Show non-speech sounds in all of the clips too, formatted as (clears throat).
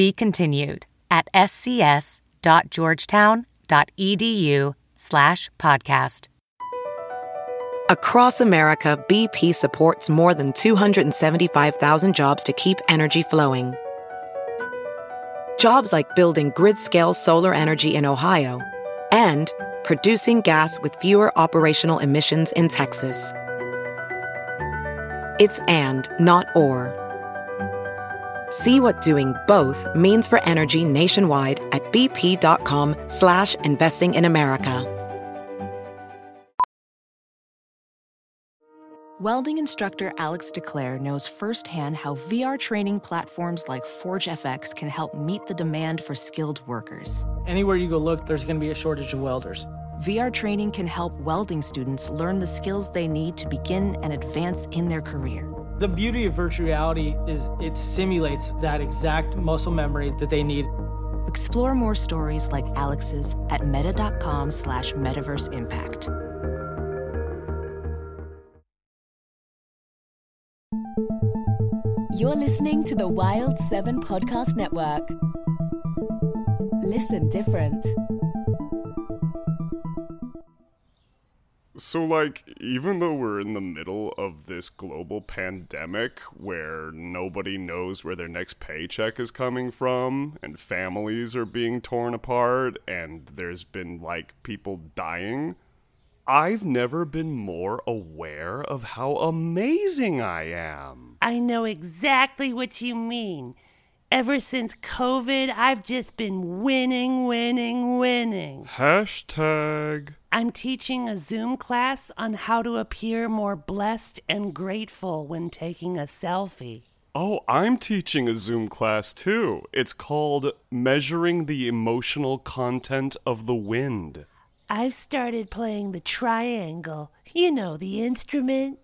Be continued at scs.georgetown.edu slash podcast. Across America, BP supports more than 275,000 jobs to keep energy flowing. Jobs like building grid-scale solar energy in Ohio and producing gas with fewer operational emissions in Texas. It's and, not or. See what doing both means for energy nationwide at bp.com slash investing in America. Welding instructor Alex DeClaire knows firsthand how VR training platforms like ForgeFX can help meet the demand for skilled workers. Anywhere you go look, there's going to be a shortage of welders. VR training can help welding students learn the skills they need to begin and advance in their career. The beauty of virtual reality is it simulates that exact muscle memory that they need. Explore more stories like Alex's at meta.com slash metaverse impact. You're listening to the Wild 7 Podcast Network. Listen different. So, like, even though we're in the middle of this global pandemic where nobody knows where their next paycheck is coming from, and families are being torn apart, and there's been, like, people dying, I've never been more aware of how amazing I am. I know exactly what you mean. Ever since COVID, I've just been winning, winning, winning. Hashtag. I'm teaching a Zoom class on how to appear more blessed and grateful when taking a selfie. Oh, I'm teaching a Zoom class too. It's called Measuring the Emotional Content of the Wind. I've started playing the triangle. You know, the instrument.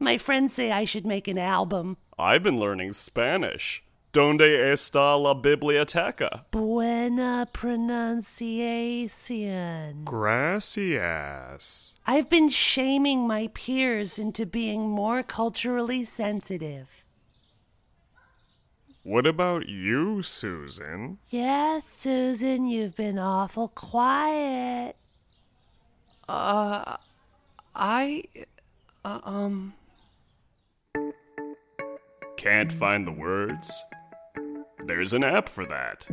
My friends say I should make an album. I've been learning Spanish. Donde está la biblioteca? Buena pronunciación. Gracias. I've been shaming my peers into being more culturally sensitive. What about you, Susan? Yes, Susan, you've been awful quiet. Uh, I, uh, um. Can't find the words? There's an app for that.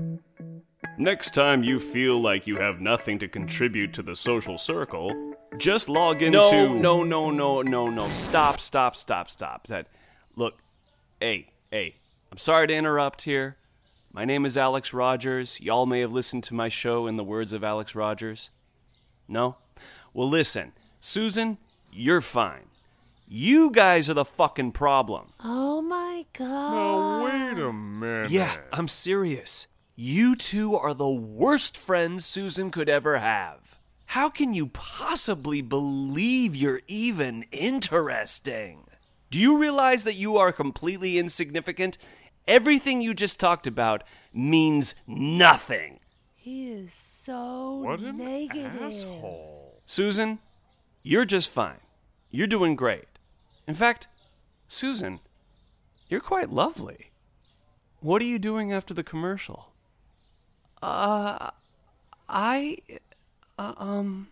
Next time you feel like you have nothing to contribute to the social circle, just log into. No, no, no, no, no, no. Stop, stop, stop, stop. That. Look, hey, hey. I'm sorry to interrupt here. My name is Alex Rogers. Y'all may have listened to my show in the words of Alex Rogers. No? Well, listen, Susan, you're fine. You guys are the fucking problem. Oh my god. Oh, wait a minute. Yeah, I'm serious. You two are the worst friends Susan could ever have. How can you possibly believe you're even interesting? Do you realize that you are completely insignificant? Everything you just talked about means nothing. He is so What an asshole. Susan, you're just fine. You're doing great. In fact, Susan, you're quite lovely. What are you doing after the commercial? Uh, I, uh, um.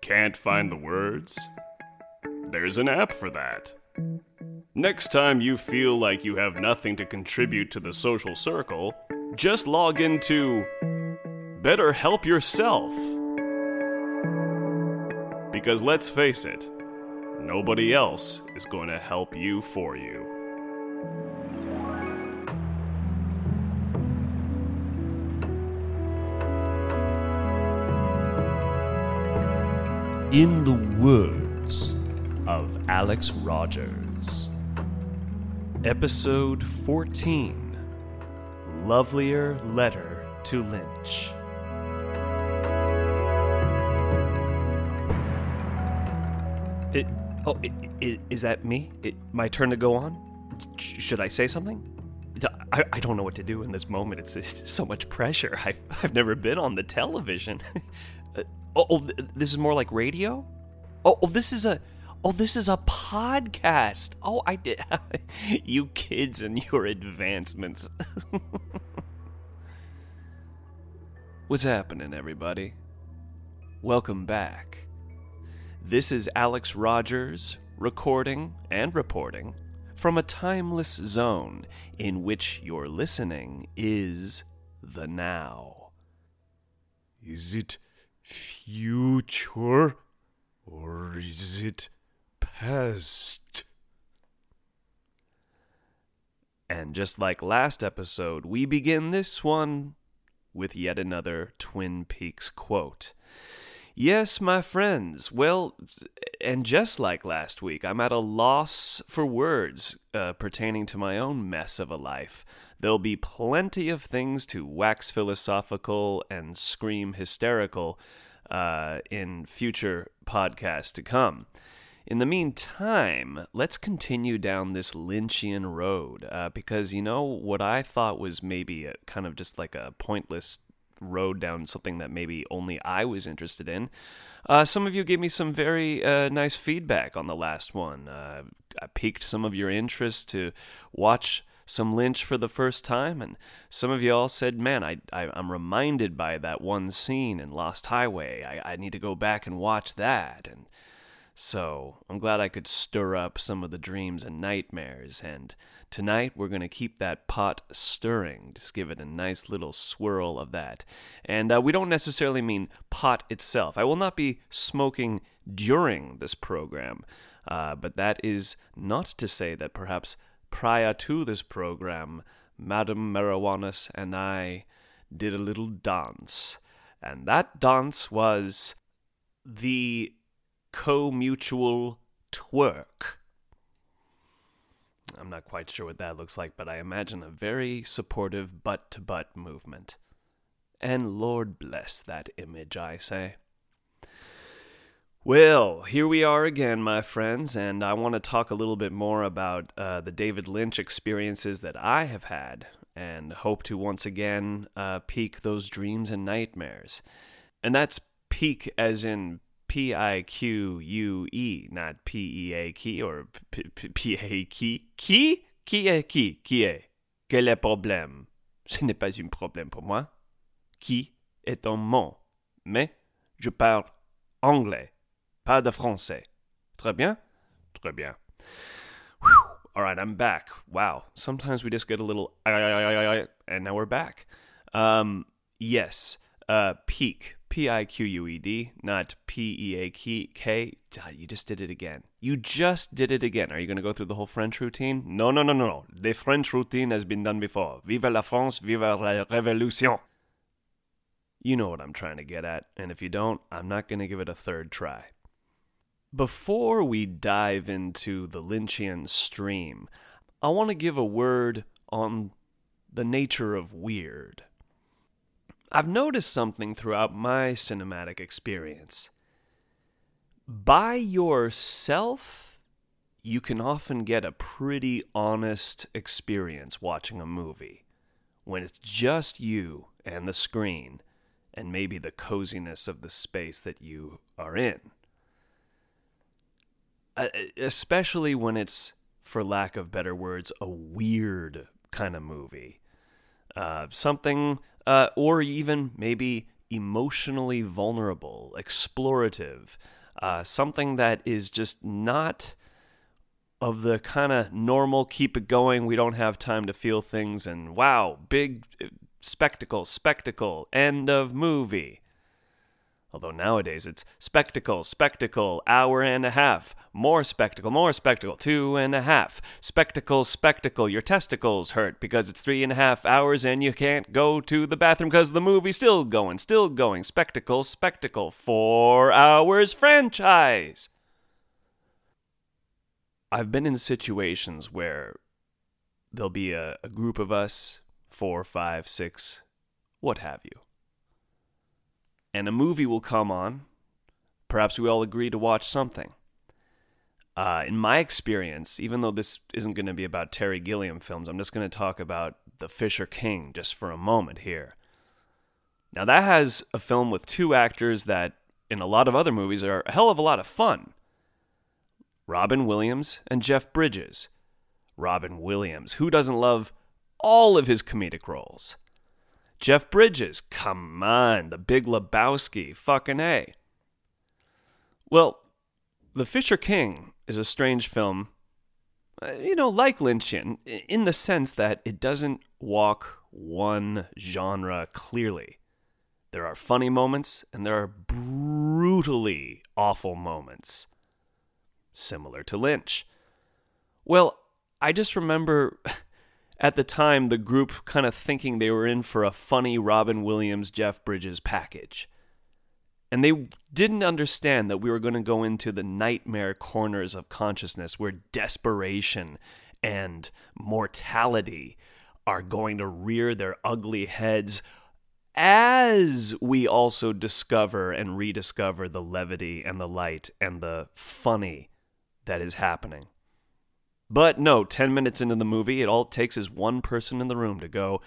Can't find the words? There's an app for that. Next time you feel like you have nothing to contribute to the social circle, just log into Better Help Yourself. Because let's face it, nobody else is going to help you for you. In the words of Alex Rogers. Episode 14 Lovelier Letter to Lynch. Oh, i i is that me? It, my turn to go on? Sh- should I say something? I, I don't know what to do in this moment. It's just so much pressure. (laughs) I've, I've never been on the television. (laughs) Uh, oh, oh, this is more like radio? Oh, oh, this is a. Oh, this is a podcast. Oh, I did. (laughs) you kids and your advancements. What's happening, everybody? Welcome back. This is Alex Rogers recording and reporting from a timeless zone in which your listening is the now. Is it future or is it past? And just like last episode, we begin this one with yet another Twin Peaks quote. Yes, my friends. Well, and just like last week, I'm at a loss for words uh, pertaining to my own mess of a life. There'll be plenty of things to wax philosophical and scream hysterical uh, in future podcasts to come. In the meantime, let's continue down this Lynchian road uh, because you know what I thought was maybe a, kind of just like a pointless road down something that maybe only I was interested in. Uh, some of you gave me some very uh, nice feedback on the last one. Uh, I piqued some of your interest to watch some Lynch for the first time, and some of you all said, "Man, I, I am reminded by that one scene in Lost Highway. I, I need to go back and watch that." And so I'm glad I could stir up some of the dreams and nightmares. And tonight we're going to keep that pot stirring, just give it a nice little swirl of that. And uh, we don't necessarily mean pot itself. I will not be smoking during this program, uh, but that is not to say that perhaps prior to this program, Madame Marijuanas and I did a little dance. And that dance was the co-mutual twerk. I'm not quite sure what that looks like, but I imagine a very supportive butt to butt movement. And Lord bless that image, I say. Well, here we are again, my friends, and I want to talk a little bit more about uh, the David Lynch experiences that I have had, and hope to once again uh, peak those dreams and nightmares. And that's peak as in P I Q U E, not P E A key or P A key. Qui Qui est qui Qui est Quel est le problème? Ce n'est pas un problème pour moi. Qui est un mot. Mais je parle anglais, pas de français. Très bien? Très bien. Whew. All right, I'm back. Wow. Sometimes we just get a little and now we're back. Um, yes, uh, peak P I Q U E D, not P E A K. You just did it again. You just did it again. Are you going to go through the whole French routine? No, no, no, no, no. The French routine has been done before. Vive la France, vive la révolution. You know what I'm trying to get at, and if you don't, I'm not going to give it a third try. Before we dive into the Lynchian stream, I want to give a word on the nature of weird. I've noticed something throughout my cinematic experience. By yourself, you can often get a pretty honest experience watching a movie when it's just you and the screen and maybe the coziness of the space that you are in. Especially when it's, for lack of better words, a weird kind of movie. Uh, something uh, or even maybe emotionally vulnerable, explorative, uh, something that is just not of the kind of normal keep it going, we don't have time to feel things, and wow, big uh, spectacle, spectacle, end of movie. Although nowadays it's spectacle, spectacle, hour and a half, more spectacle, more spectacle, two and a half, spectacle, spectacle, your testicles hurt because it's three and a half hours and you can't go to the bathroom because the movie's still going, still going, spectacle, spectacle, four hours franchise. I've been in situations where there'll be a, a group of us four, five, six, what have you. And a movie will come on. Perhaps we all agree to watch something. Uh, in my experience, even though this isn't going to be about Terry Gilliam films, I'm just going to talk about The Fisher King just for a moment here. Now, that has a film with two actors that, in a lot of other movies, are a hell of a lot of fun Robin Williams and Jeff Bridges. Robin Williams, who doesn't love all of his comedic roles? Jeff Bridges, come on, the big Lebowski, fucking A. Well, The Fisher King is a strange film, uh, you know, like Lynchian, in the sense that it doesn't walk one genre clearly. There are funny moments and there are brutally awful moments, similar to Lynch. Well, I just remember (laughs) at the time the group kind of thinking they were in for a funny Robin Williams, Jeff Bridges package. And they didn't understand that we were going to go into the nightmare corners of consciousness where desperation and mortality are going to rear their ugly heads as we also discover and rediscover the levity and the light and the funny that is happening. But no, 10 minutes into the movie, it all it takes is one person in the room to go,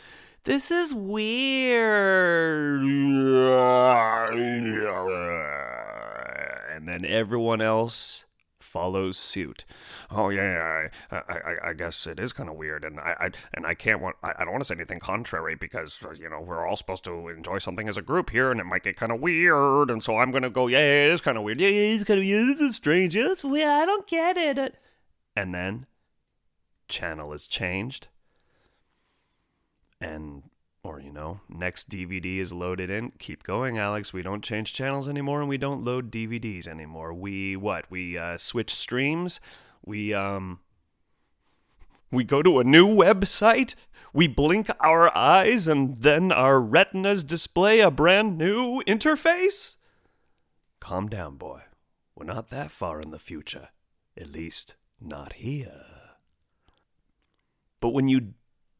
this is weird. And then everyone else follows suit. Oh yeah, I, I, I guess it is kind of weird, and I, I, and I can't want, I, I don't want to say anything contrary because uh, you know we're all supposed to enjoy something as a group here, and it might get kind of weird, and so I'm gonna go, yeah, it is kind of weird, yeah, it's kind of weird, this is strange, it's weird, I don't get it, and then channel is changed. And or you know next dvd is loaded in. Keep going alex. We don't change channels anymore and we don't load dvds anymore. We what? We uh, switch streams? We um we go to a new website? We blink our eyes and then our retinas display a brand new interface? Calm down boy. We're not that far in the future. At least not here but when you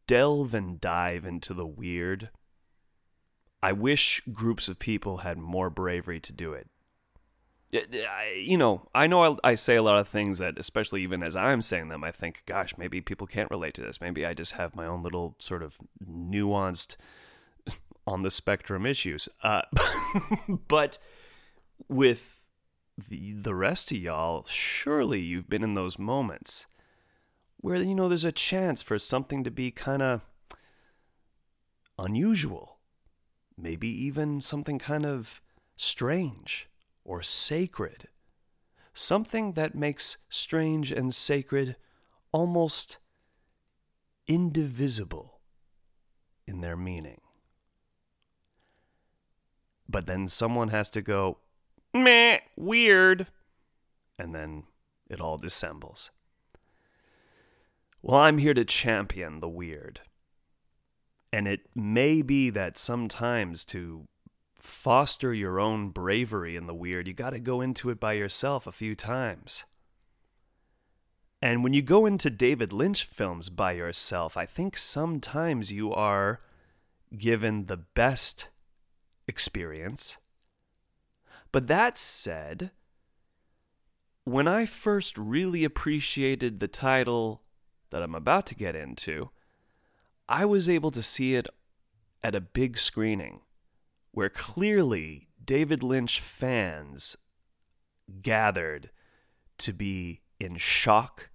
delve and dive into the weird, I wish groups of people had more bravery to do it. You know, I know I say a lot of things that, especially even as I'm saying them, I think, gosh, maybe people can't relate to this. Maybe I just have my own little sort of nuanced (laughs) on the spectrum issues. Uh, (laughs) but with the, the rest of y'all, surely you've been in those moments where you know there's a chance for something to be kind of unusual, maybe even something kind of strange or sacred, something that makes strange and sacred almost indivisible in their meaning. But then someone has to go, meh, weird, and then it all dissembles. Well, I'm here to champion the weird. And it may be that sometimes to foster your own bravery in the weird, you got to go into it by yourself a few times. And when you go into David Lynch films by yourself, I think sometimes you are given the best experience. But that said, when I first really appreciated the title that I'm about to get into, I was able to see it at a big screening where clearly David Lynch fans gathered to be in shock,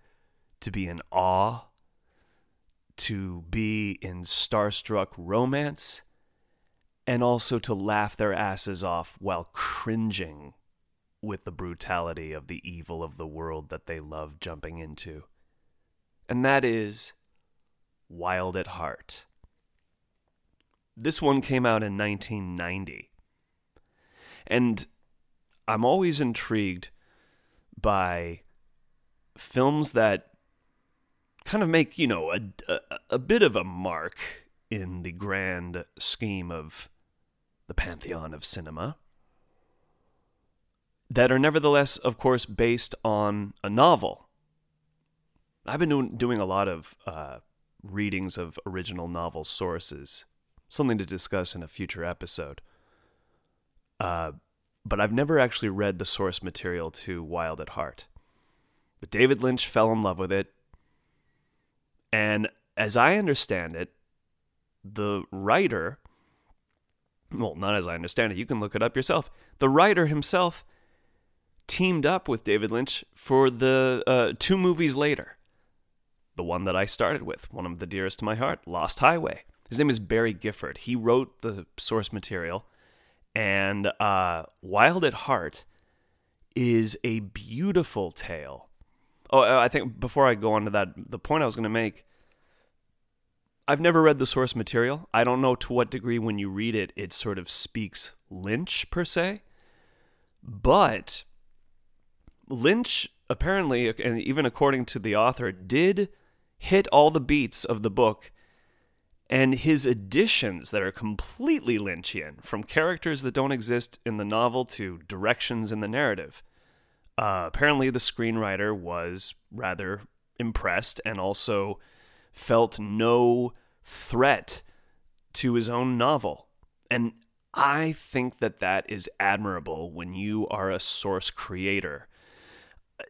to be in awe, to be in starstruck romance, and also to laugh their asses off while cringing with the brutality of the evil of the world that they love jumping into and that is Wild at Heart. This one came out in 1990. And I'm always intrigued by films that kind of make, you know, a, a, a, bit of a mark in the grand scheme of the pantheon of cinema that are nevertheless, of course, based on a novel I've been doing, a lot of uh, readings of original novel sources. Something to discuss in a future episode. Uh, but I've never actually read the source material to Wild at Heart. But David Lynch fell in love with it. And as I understand it, the writer, well, not as I understand it, you can look it up yourself. The writer himself teamed up with David Lynch for the uh, two movies later. The one that I started with, one of the dearest to my heart, Lost Highway. His name is Barry Gifford. He wrote the source material, and uh, Wild at Heart is a beautiful tale. Oh, uh, I think before I go on to that, the point I was going to make I've never read the source material. I don't know to what degree when you read it, it sort of speaks Lynch per se. But Lynch, apparently, and even according to the author, did hit all the beats of the book and his additions that are completely Lynchian, from characters that don't exist in the novel to directions in the narrative. Uh, apparently, the screenwriter was rather impressed and also felt no threat to his own novel. And I think that that is admirable when you are a source creator.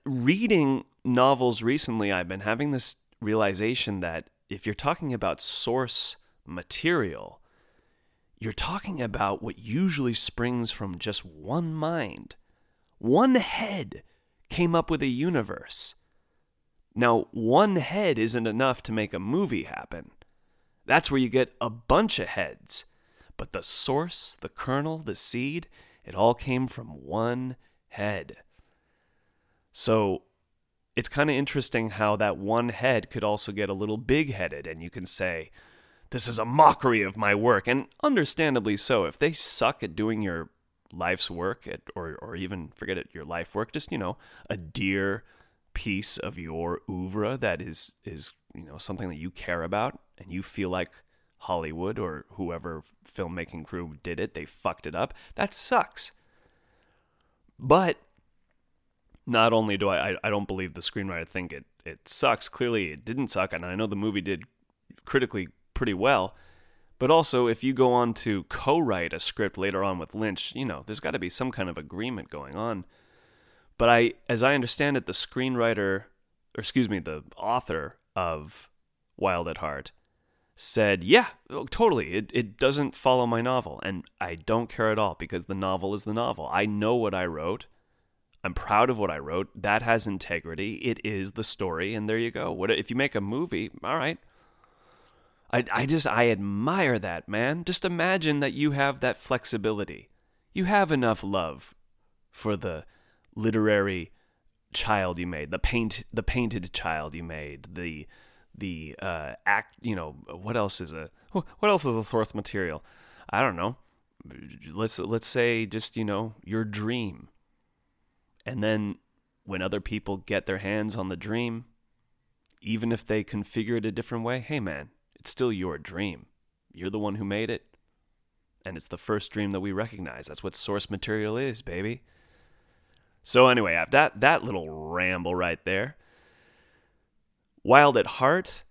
Reading novels recently, I've been having this realization that if you're talking about source material, you're talking about what usually springs from just one mind. One head came up with a universe. Now, one head isn't enough to make a movie happen. That's where you get a bunch of heads. But the source, the kernel, the seed, it all came from one head. So it's kind of interesting how that one head could also get a little big headed, and you can say, This is a mockery of my work. And understandably so. If they suck at doing your life's work, at, or, or even forget it, your life work, just, you know, a dear piece of your oeuvre that is is you know something that you care about and you feel like Hollywood or whoever filmmaking crew did it they fucked it up that sucks but not only do I, I I don't believe the screenwriter think it it sucks clearly it didn't suck and I know the movie did critically pretty well but also if you go on to co-write a script later on with Lynch you know there's got to be some kind of agreement going on but I, as I understand it, the screenwriter, or excuse me, the author of Wild at Heart said, Yeah, oh, totally. It, it doesn't follow my novel. And I don't care at all because the novel is the novel. I know what I wrote. I'm proud of what I wrote. That has integrity. It is the story. And there you go. What if you make a movie? All right. I, I just, I admire that, man. Just imagine that you have that flexibility. You have enough love for the literary child you made, the paint, the painted child you made, the the uh, act. You know what else is a what else is a source material? I don't know. Let's let's say just you know your dream, and then when other people get their hands on the dream, even if they configure it a different way, hey man, it's still your dream. You're the one who made it. And it's the first dream that we recognize. That's what source material is, baby. So anyway, after that that little ramble right there. Wild at Heart,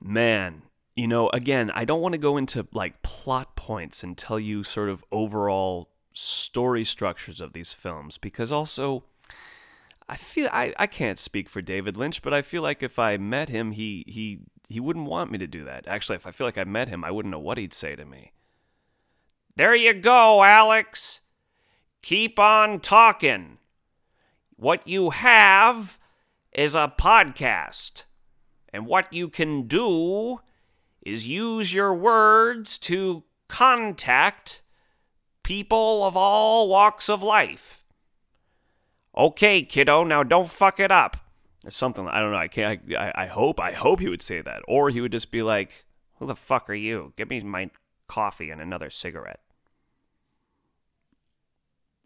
man, you know, again, I don't want to go into like plot points and tell you sort of overall story structures of these films because also I feel I, I can't speak for David Lynch, but I feel like if I met him, he he he wouldn't want me to do that. Actually, if I feel like I met him, I wouldn't know what he'd say to me. There you go, Alex. Keep on talking. What you have is a podcast. And what you can do is use your words to contact people of all walks of life. Okay, kiddo, now don't fuck it up. Or something. I don't know. I can't. I, I hope. I hope he would say that, or he would just be like, "Who the fuck are you? Give me my coffee and another cigarette."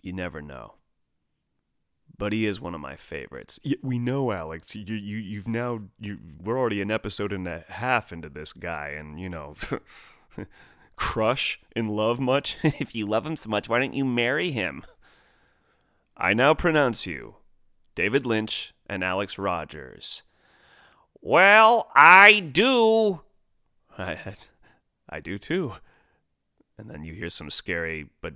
You never know. But he is one of my favorites. We know, Alex. You you you've now you we're already an episode and a half into this guy, and you know, (laughs) crush in love much. (laughs) if you love him so much, why don't you marry him? I now pronounce you, David Lynch and Alex Rogers. Well, I do. I, I do too. And then you hear some scary but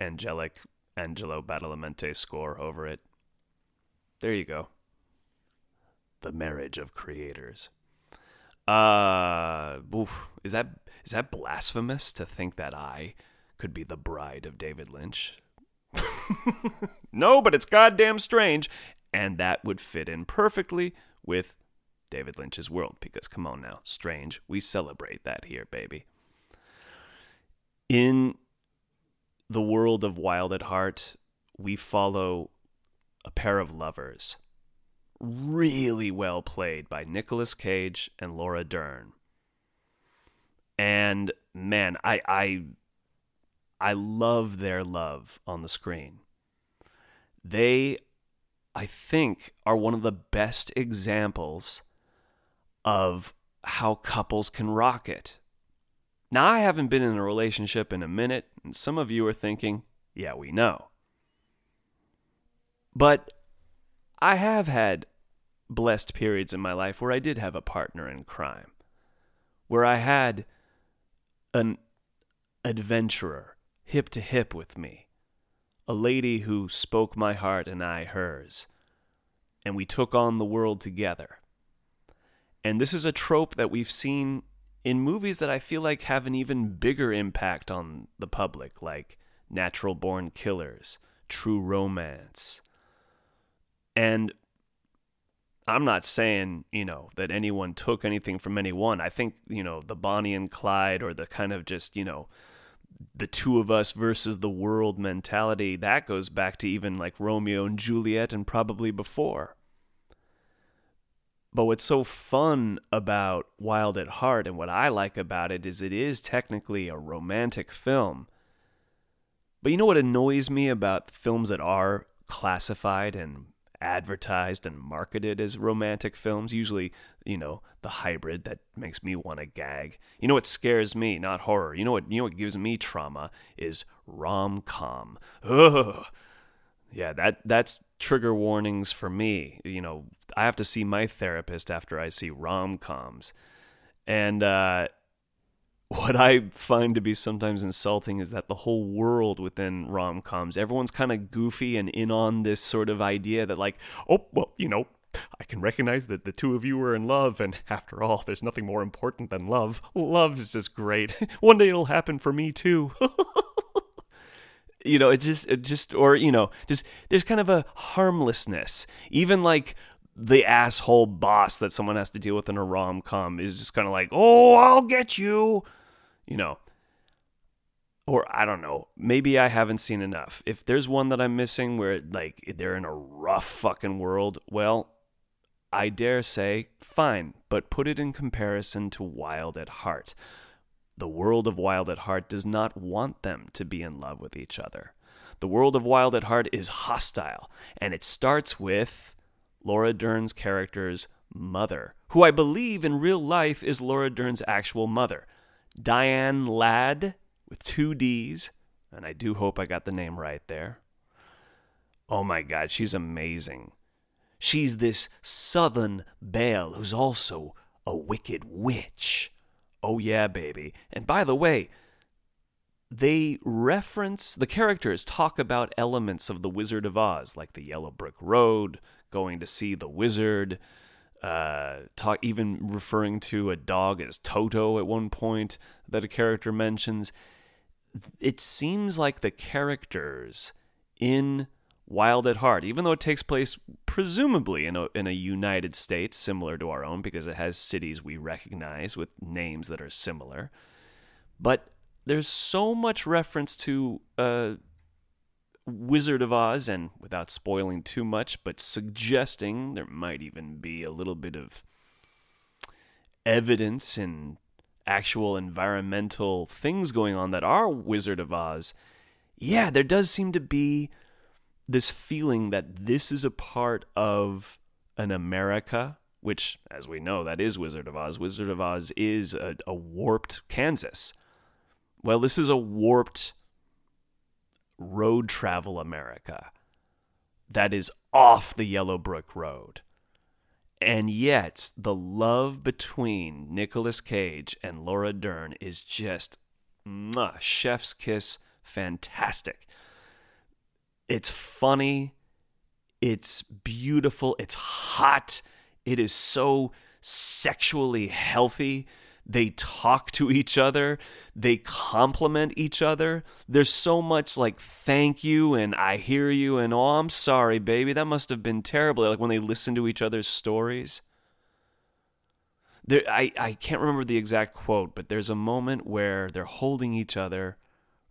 angelic Angelo Badalamenti score over it. There you go. The marriage of creators. Uh, oof, is that is that blasphemous to think that I could be the bride of David Lynch? (laughs) no, but it's goddamn strange, and that would fit in perfectly with David Lynch's world because come on now, strange. We celebrate that here, baby. In the world of Wild at Heart, we follow a pair of lovers really well played by Nicolas Cage and Laura Dern. And man, I I I love their love on the screen. They I think are one of the best examples of how couples can rock it. Now, I haven't been in a relationship in a minute, and some of you are thinking, yeah, we know. But I have had blessed periods in my life where I did have a partner in crime, where I had an adventurer hip to hip with me, a lady who spoke my heart and I hers, and we took on the world together. And this is a trope that we've seen in movies that I feel like have an even bigger impact on the public, like Natural Born Killers, True Romance. And I'm not saying, you know, that anyone took anything from anyone. I think, you know, the Bonnie and Clyde or the kind of just, you know, the two of us versus the world mentality, that goes back to even like Romeo and Juliet and probably before. But what's so fun about Wild at Heart and what I like about it is it is technically a romantic film. But you know what annoys me about films that are classified and advertised and marketed as romantic films, usually, you know, the hybrid that makes me want to gag. You know what scares me, not horror. You know what you know what gives me trauma is rom-com. Yeah, that that's trigger warnings for me. You know, I have to see my therapist after I see rom-coms. And uh what I find to be sometimes insulting is that the whole world within rom coms, everyone's kind of goofy and in on this sort of idea that, like, oh, well, you know, I can recognize that the two of you are in love, and after all, there's nothing more important than love. Love is just great. (laughs) One day it'll happen for me too. (laughs) you know, it just, it just, or you know, just there's kind of a harmlessness, even like the asshole boss that someone has to deal with in a rom com is just kind of like, oh, I'll get you you know, or I don't know, maybe I haven't seen enough. If there's one that I'm missing where like they're in a rough fucking world, well, I dare say, fine, but put it in comparison to Wild at Heart. The world of Wild at Heart does not want them to be in love with each other. The world of Wild at Heart is hostile, and it starts with Laura Dern's character's mother, who I believe in real life is Laura Dern's actual mother. Diane Ladd with two D's, and I do hope I got the name right there. Oh my God, she's amazing. She's this southern belle who's also a wicked witch. Oh, yeah, baby. And by the way, they reference, the characters talk about elements of The Wizard of Oz, like the Yellow Brick Road, going to see the wizard, uh, talk even referring to a dog as Toto at one point that a character mentions. It seems like the characters in Wild at Heart, even though it takes place presumably in a, in a United States similar to our own because it has cities we recognize with names that are similar, but there's so much reference to uh, Wizard of Oz, and without spoiling too much, but suggesting there might even be a little bit of evidence and actual environmental things going on that are Wizard of Oz, yeah, there does seem to be this feeling that this is a part of an America, which, as we know, that is Wizard of Oz. Wizard of Oz is a, a warped Kansas. Well, this is a warped road travel America that is off the Yellow Brick Road. And yet, the love between Nicolas Cage and Laura Dern is just mwah, chef's kiss fantastic. It's funny, it's beautiful, it's hot, it is so sexually healthy. They talk to each other, they compliment each other. There's so much like thank you and I hear you and oh, I'm sorry, baby. That must have been terrible. Like when they listen to each other's stories. There, I, I can't remember the exact quote, but there's a moment where they're holding each other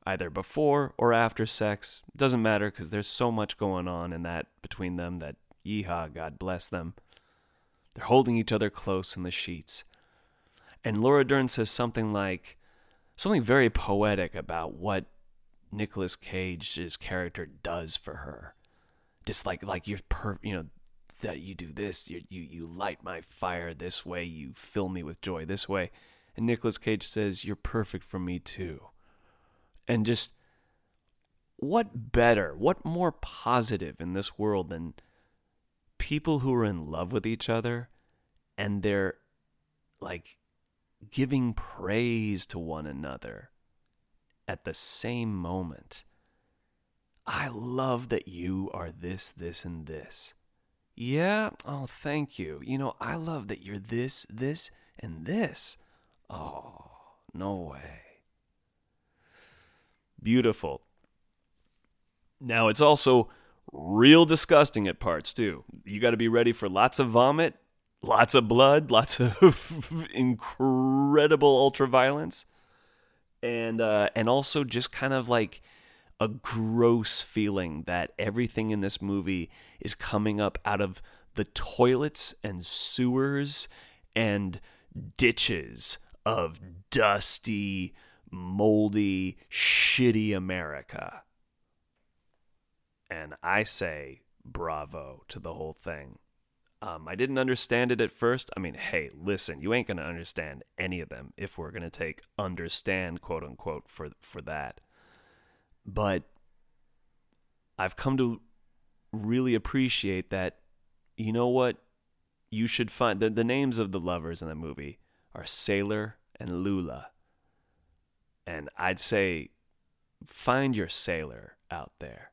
either before or after sex. Doesn't matter because there's so much going on in that between them that yeehaw, God bless them. They're holding each other close in the sheets. And Laura Dern says something like, something very poetic about what Nicolas Cage's character does for her. Just like, like you're per, you know, that you do this, you, you, you light my fire this way, you fill me with joy this way. And Nicolas Cage says, You're perfect for me too. And just what better, what more positive in this world than people who are in love with each other and they're like giving praise to one another at the same moment. I love that you are this, this, and this. Yeah, oh, thank you. You know, I love that you're this, this, and this. Oh, no way. Beautiful. Now, it's also real disgusting at parts, too. You got to be ready for lots of vomit lots of blood, (laughs) lots of incredible ultraviolence, and uh, and also just kind of like a gross feeling that everything in this movie is coming up out of the toilets and sewers and ditches of dusty, moldy, shitty America. And I say bravo to the whole thing. Um, I didn't understand it at first. I mean, hey, listen, you ain't gonna understand any of them if we're gonna take understand quote unquote for for that. But I've come to really appreciate that. You know what? You should find the the names of the lovers in the movie are Sailor and Lula. And I'd say find your sailor out there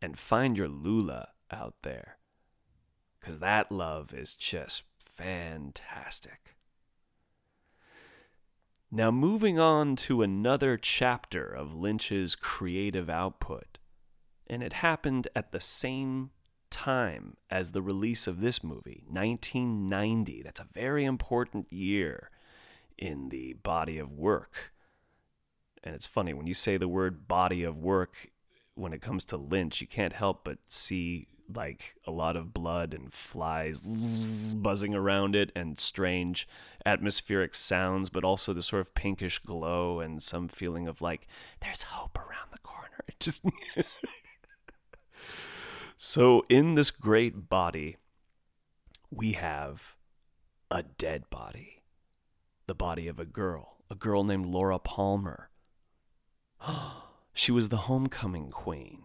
and find your Lula out there because that love is just fantastic. Now, moving on to another chapter of Lynch's creative output, and it happened at the same time as the release of this movie, 1990. That's a very important year in the body of work. And it's funny, when you say the word body of work, when it comes to Lynch, you can't help but see like a lot of blood and flies buzzing around it and strange atmospheric sounds, but also the sort of pinkish glow and some feeling of like there's hope around the corner. (laughs) It just so in this great body, we have a dead body, the body of a girl, a girl named Laura Palmer. (gasps) she was the homecoming queen.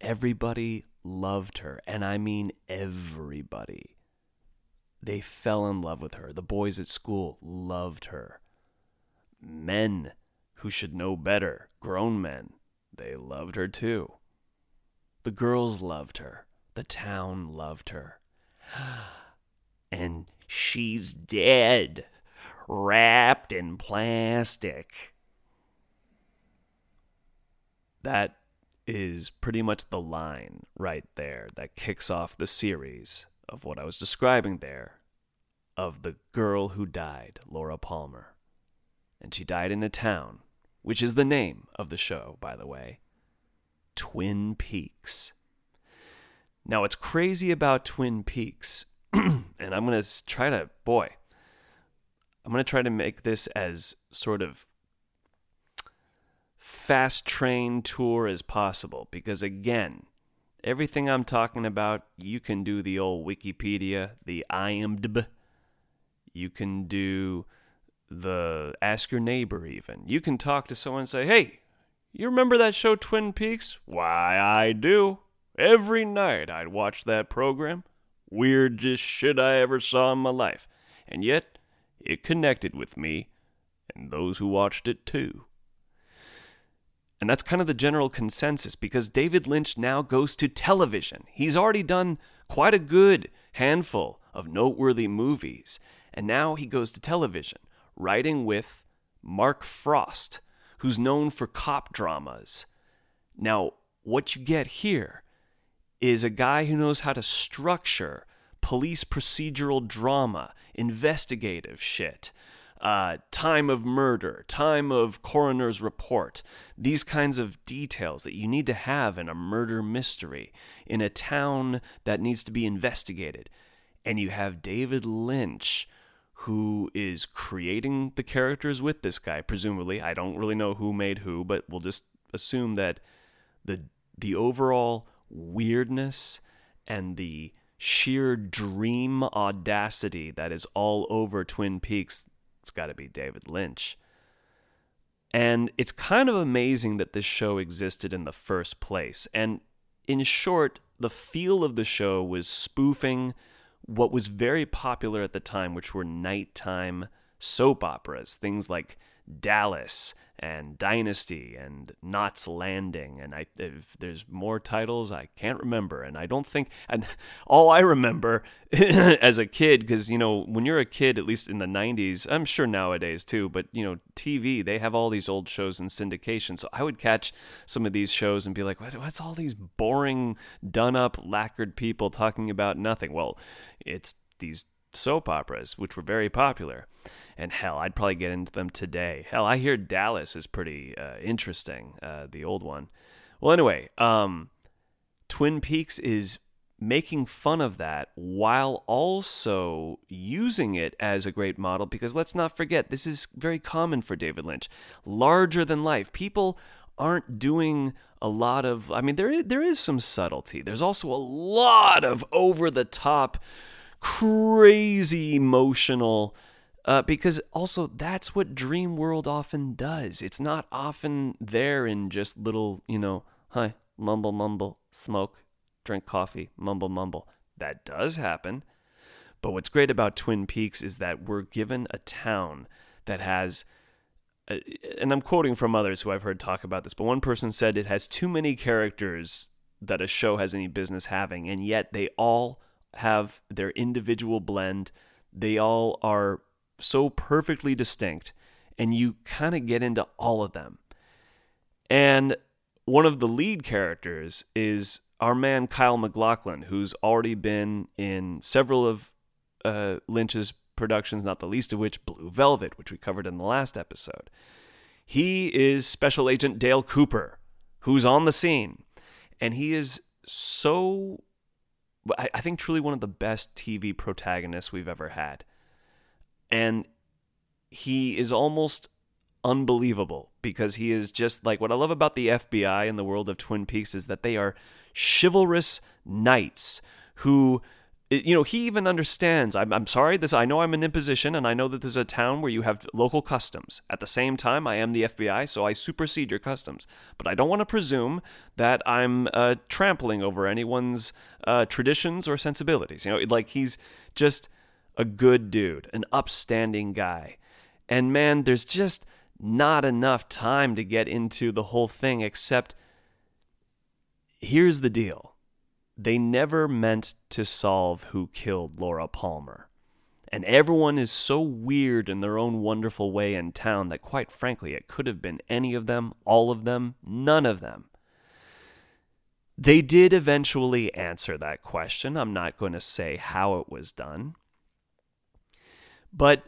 Everybody loved her, and I mean everybody. They fell in love with her. The boys at school loved her. Men who should know better, grown men, they loved her too. The girls loved her. The town loved her. (gasps) And she's dead, wrapped in plastic. That is pretty much the line right there that kicks off the series of what I was describing there of the girl who died, Laura Palmer. And she died in a town, which is the name of the show, by the way Twin Peaks. Now, what's crazy about Twin Peaks, (clears throat) and I'm going to try to, boy, I'm going to try to make this as sort of fast train tour as possible because, again, everything I'm talking about, you can do the old Wikipedia, the IMDb, you can do the Ask Your Neighbor, even. You can talk to someone and say, hey, you remember that show Twin Peaks? Why, I do. Every night I'd watch that program. weirdest shit I ever saw in my life. And yet, it connected with me and those who watched it too. And that's kind of the general consensus because David Lynch now goes to television. He's already done quite a good handful of noteworthy movies, and now he goes to television, writing with Mark Frost, who's known for cop dramas. Now, what you get here is a guy who knows how to structure police procedural drama, investigative shit, uh, time of murder, time of coroner's report, these kinds of details that you need to have in a murder mystery in a town that needs to be investigated. And you have David Lynch, who is creating the characters with this guy, presumably. I don't really know who made who, but we'll just assume that the the overall weirdness and the sheer dream audacity that is all over Twin Peaks it's got to be David Lynch. And it's kind of amazing that this show existed in the first place. And in short, the feel of the show was spoofing what was very popular at the time, which were nighttime soap operas, things like Dallas and Dynasty and Knots Landing and I there's more titles I can't remember and I don't think and (laughs) all I remember (laughs) as a kid because you know when you're a kid at least in the 90s I'm sure nowadays too but you know TV they have all these old shows in syndication so I would catch some of these shows and be like what's all these boring done up lacquered people talking about nothing? Well it's these soap operas which were very popular and hell, I'd probably get into them today. Hell, I hear Dallas is pretty uh, interesting, uh, the old one. Well, anyway, um, Twin Peaks is making fun of that while also using it as a great model because let's not forget this is very common for David Lynch. Larger than life. People aren't doing a lot of I mean there is, there is some subtlety. There's also a lot of over the top crazy emotional uh, because also that's what Dream World often does. It's not often there in just little, you know, hi, mumble, mumble, smoke, drink coffee, mumble, mumble. That does happen. But what's great about Twin Peaks is that we're given a town that has, uh, and I'm quoting from others who I've heard talk about this, but one person said it has too many characters that a show has any business having, and yet they all have their individual blend. They all are so perfectly distinct, and you kind of get into all of them. And one of the lead characters is our man Kyle MacLachlan, who's already been in several of uh, Lynch's productions, not the least of which Blue Velvet, which we covered in the last episode. He is Special Agent Dale Cooper, who's on the scene, and he is so, I think, truly one of the best TV protagonists we've ever had. And he is almost unbelievable because he is just like what I love about the FBI in the world of Twin Peaks is that they are chivalrous knights who you know he even understands I'm, I'm sorry this i know i'm an imposition and i know that there's a town where you have local customs. At the same time i am the fbi so i supersede your customs. But i don't want to presume that i'm uh, trampling over anyone's uh, traditions or sensibilities. You know like he's just a good dude, an upstanding guy. And man, there's just not enough time to get into the whole thing, except here's the deal they never meant to solve who killed Laura Palmer. And everyone is so weird in their own wonderful way in town that, quite frankly, it could have been any of them, all of them, none of them. They did eventually answer that question. I'm not going to say how it was done. But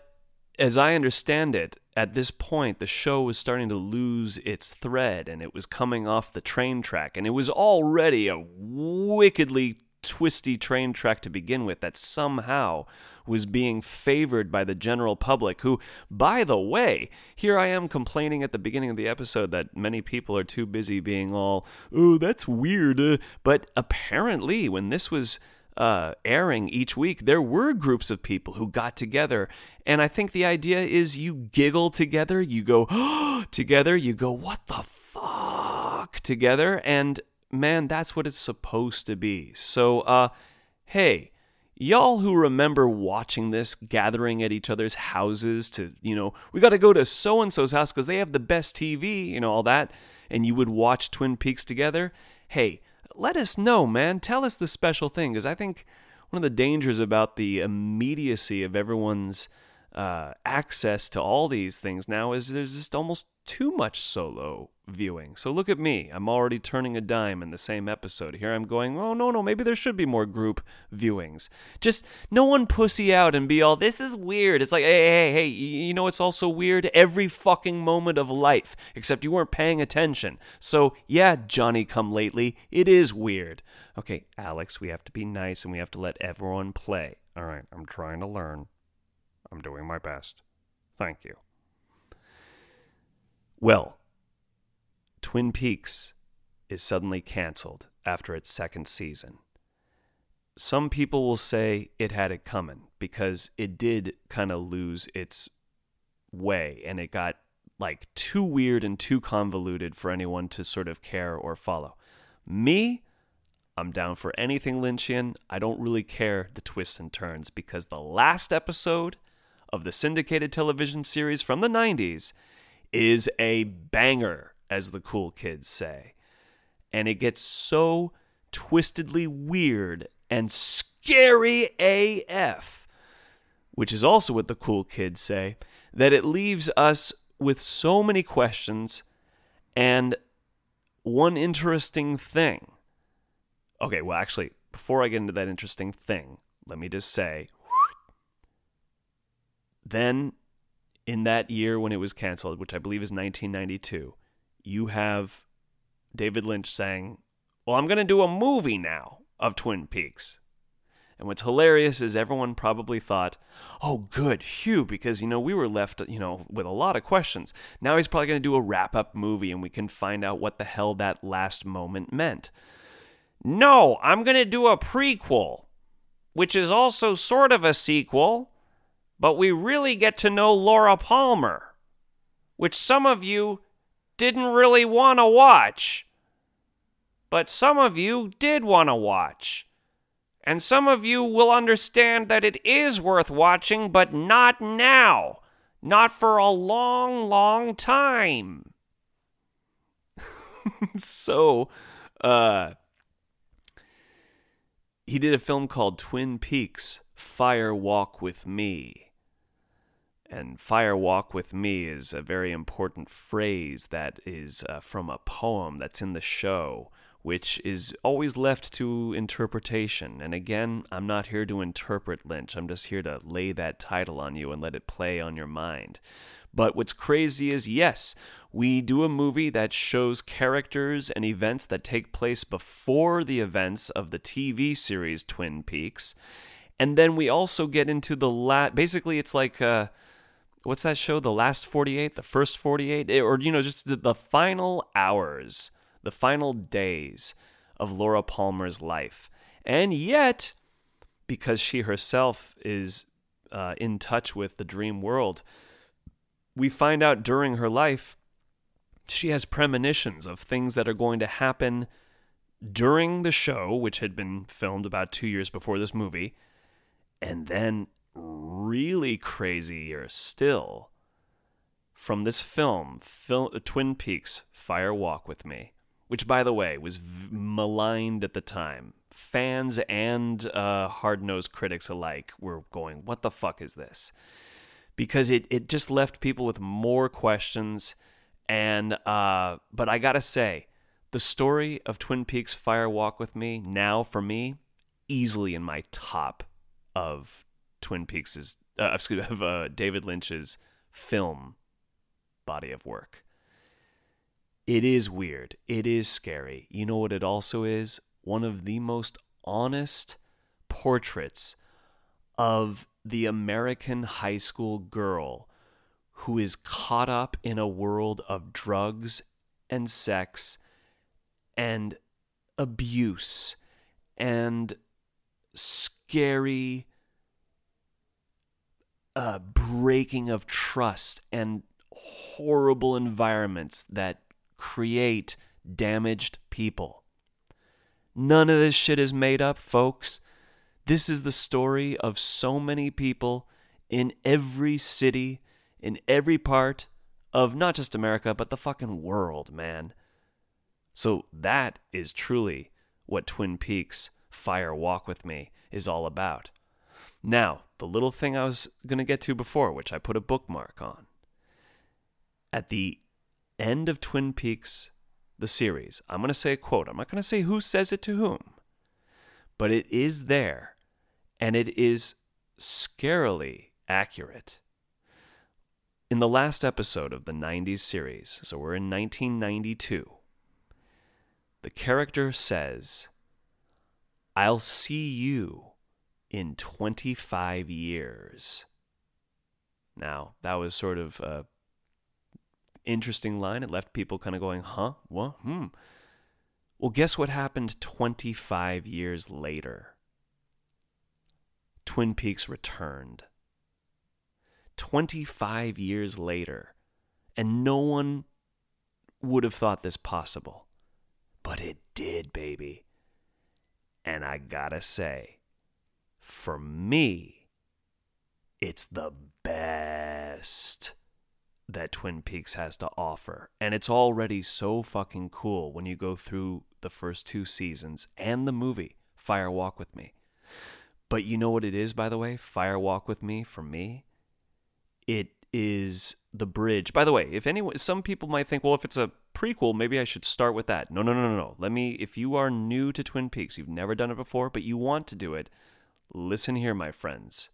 as I understand it, at this point, the show was starting to lose its thread and it was coming off the train track. And it was already a wickedly twisty train track to begin with that somehow was being favored by the general public, who, by the way, here I am complaining at the beginning of the episode that many people are too busy being all, oh, that's weird. Uh, but apparently, when this was uh, airing each week, there were groups of people who got together. And I think the idea is you giggle together, you go (gasps) together, you go, what the fuck together. And man, that's what it's supposed to be. So, uh, hey, Y'all who remember watching this, gathering at each other's houses to, you know, we got to go to so and so's house because they have the best TV, you know, all that, and you would watch Twin Peaks together. Hey, let us know, man. Tell us the special thing because I think one of the dangers about the immediacy of everyone's uh, access to all these things now is there's just almost too much solo viewing. So look at me. I'm already turning a dime in the same episode. Here I'm going, oh, no, no, maybe there should be more group viewings. Just no one pussy out and be all, this is weird. It's like, hey, hey, hey, you know it's also weird? Every fucking moment of life, except you weren't paying attention. So, yeah, Johnny come lately, it is weird. Okay, Alex, we have to be nice and we have to let everyone play. All right, I'm trying to learn. I'm doing my best. Thank you. Well, Twin Peaks is suddenly canceled after its second season. Some people will say it had it coming because it did kind of lose its way and it got like too weird and too convoluted for anyone to sort of care or follow. Me, I'm down for anything Lynchian. I don't really care the twists and turns because the last episode of the syndicated television series from the 90s is a banger, as the cool kids say. And it gets so twistedly weird and scary AF, which is also what the cool kids say, that it leaves us with so many questions and one interesting thing. Okay, well, actually, before I get into that interesting thing, let me just say then in that year when it was canceled, which I believe is 1992, you have David Lynch saying, Well, I'm going to do a movie now of Twin Peaks. And what's hilarious is everyone probably thought, oh, good, phew, because, you know, we were left, you know, with a lot of questions. Now he's probably going to do a wrap up movie and we can find out what the hell that last moment meant. No, I'm going to do a prequel, which is also sort of a sequel, but we really get to know Laura Palmer, which some of you didn't really want to watch. But some of you did want to watch. And some of you will understand that it is worth watching, but not now. Not for a long, long time. (laughs) so, uh, he did a film called Twin Peaks Fire Walk with Me. And fire walk with me is a very important phrase that is uh, from a poem that's in the show, which is always left to interpretation. And again, I'm not here to interpret Lynch, I'm just here to lay that title on you and let it play on your mind. But what's crazy is yes, we do a movie that shows characters and events that take place before the events of the TV series Twin Peaks. And then we also get into the la basically it's like uh what's that show? The last 48, the first 48, eh, or, you know, just the, the final hours, the final days of Laura Palmer's life. And yet, because she herself is uh, in touch with the dream world, we find out during her life she has premonitions of things that are going to happen during the show, which had been filmed about two years before this movie, and then really crazy crazier still from this film, Twin Peaks Fire Walk with Me, which, by the way, was v- maligned at the time. Fans and uh, hard nosed critics alike were going, What the fuck is this? Because it, it just left people with more questions. And, uh, but I gotta say, the story of Twin Peaks Fire Walk with Me, now for me, easily in my top of Twin Peaks is uh, (laughs) excuse of uh, David Lynch's film body of work. It is weird. It is scary. You know what it also is? One of the most honest portraits of the American high school girl who is caught up in a world of drugs and sex and abuse and scary a breaking of trust and horrible environments that create damaged people. None of this shit is made up, folks. This is the story of so many people in every city, in every part of not just America, but the fucking world, man. So that is truly what Twin Peaks Fire Walk with Me is all about. Now, the little thing I was going to get to before, which I put a bookmark on. At the end of Twin Peaks, the series, I'm going to say a quote. I'm not going to say who says it to whom, but it is there, and it is scarily accurate. In the last episode of the 90s series, so we're in 1992, the character says, I'll see you in 25 years. Now, that was sort of a interesting line. It left people kind of going, huh? What? Hmm. Well, guess what happened 25 years later? Twin Peaks returned. 25 years later, and no one would have thought this possible. But it did, baby. And I gotta say, for me, it's the best that Twin Peaks has to offer. And it's already so fucking cool when you go through the first two seasons and the movie, Fire Walk with Me. But you know what it is, by the way? Fire Walk with Me, for me, it is the bridge. By the way, if anyone, some people might think, well, if it's a prequel, maybe I should start with that. No, no, no, no, no. Let me, if you are new to Twin Peaks, you've never done it before, but you want to do it, listen here, my friends.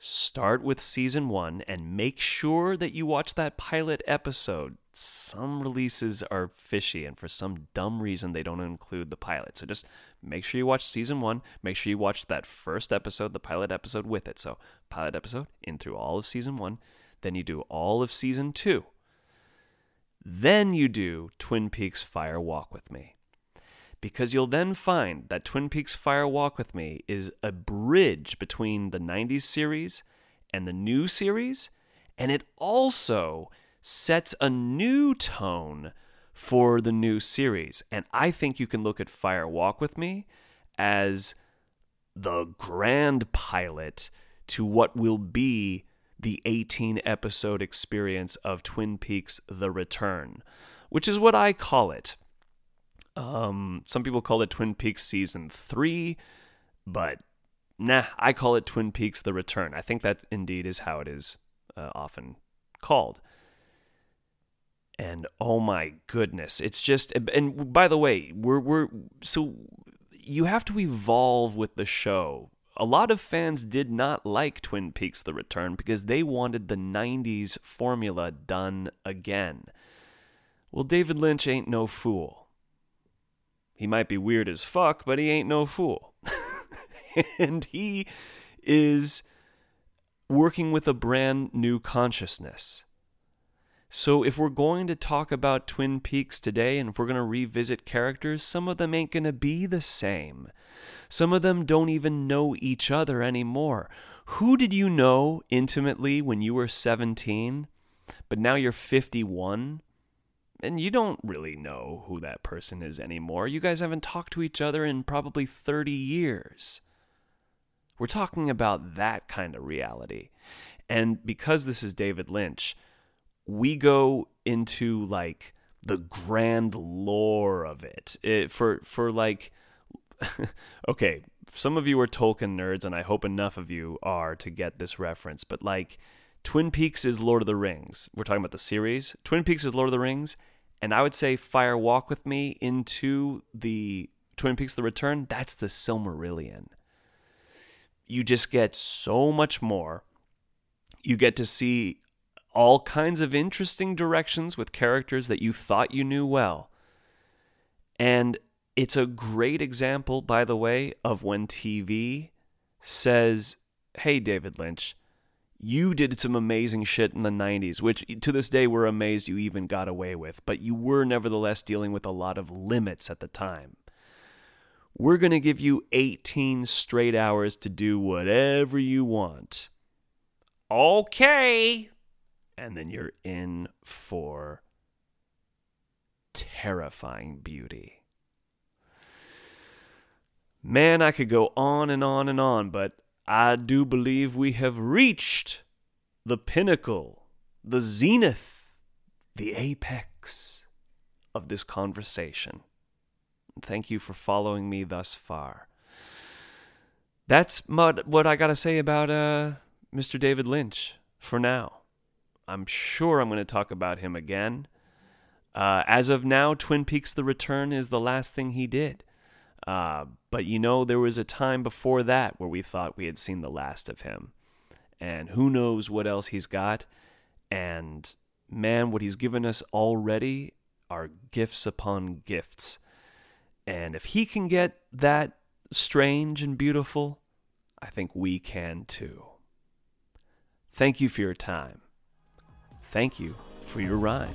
Start with season one and make sure that you watch that pilot episode. Some releases are fishy, and for some dumb reason, they don't include the pilot. So just make sure you watch season one. Make sure you watch that first episode, the pilot episode, with it. So, pilot episode in through all of season one. Then you do all of season two. Then you do Twin Peaks Fire Walk with Me because you'll then find that Twin Peaks Fire Walk with Me is a bridge between the 90s series and the new series, and it also sets a new tone for the new series. And I think you can look at Fire Walk with Me as the grand pilot to what will be the 18 episode experience of Twin Peaks The Return, which is what I call it. Um, some people call it Twin Peaks season three, but nah, I call it Twin Peaks: The Return. I think that indeed is how it is uh, often called. And oh my goodness, it's just. And by the way, we're we're so you have to evolve with the show. A lot of fans did not like Twin Peaks: The Return because they wanted the '90s formula done again. Well, David Lynch ain't no fool. He might be weird as fuck, but he ain't no fool. (laughs) and he is working with a brand new consciousness. So, if we're going to talk about Twin Peaks today and if we're going to revisit characters, some of them ain't going to be the same. Some of them don't even know each other anymore. Who did you know intimately when you were 17, but now you're 51? And you don't really know who that person is anymore. You guys haven't talked to each other in probably 30 years. We're talking about that kind of reality. And because this is David Lynch, we go into like the grand lore of it. it for for like (laughs) okay, some of you are Tolkien nerds and I hope enough of you are to get this reference, but like Twin Peaks is Lord of the Rings. We're talking about the series. Twin Peaks is Lord of the Rings, and I would say Fire Walk with Me into the Twin Peaks The Return, that's the Silmarillion. You just get so much more. You get to see all kinds of interesting directions with characters that you thought you knew well. And it's a great example, by the way, of when TV says, Hey, David Lynch, you did some amazing shit in the 90s, which to this day we're amazed you even got away with, but you were nevertheless dealing with a lot of limits at the time. We're going to give you 18 straight hours to do whatever you want. Okay. And then you're in for terrifying beauty. Man, I could go on and on and on, but I do believe we have reached the pinnacle, the zenith, the apex of this conversation. Thank you for following me thus far. That's what I got to say about uh, Mr. David Lynch for now. I'm sure I'm going to talk about him again. Uh, as of now, Twin Peaks The Return is the last thing he did. Uh, but you know, there was a time before that where we thought we had seen the last of him. And who knows what else he's got. And man, what he's given us already are gifts upon gifts. And if he can get that strange and beautiful, I think we can too. Thank you for your time. Thank you for your rhyme.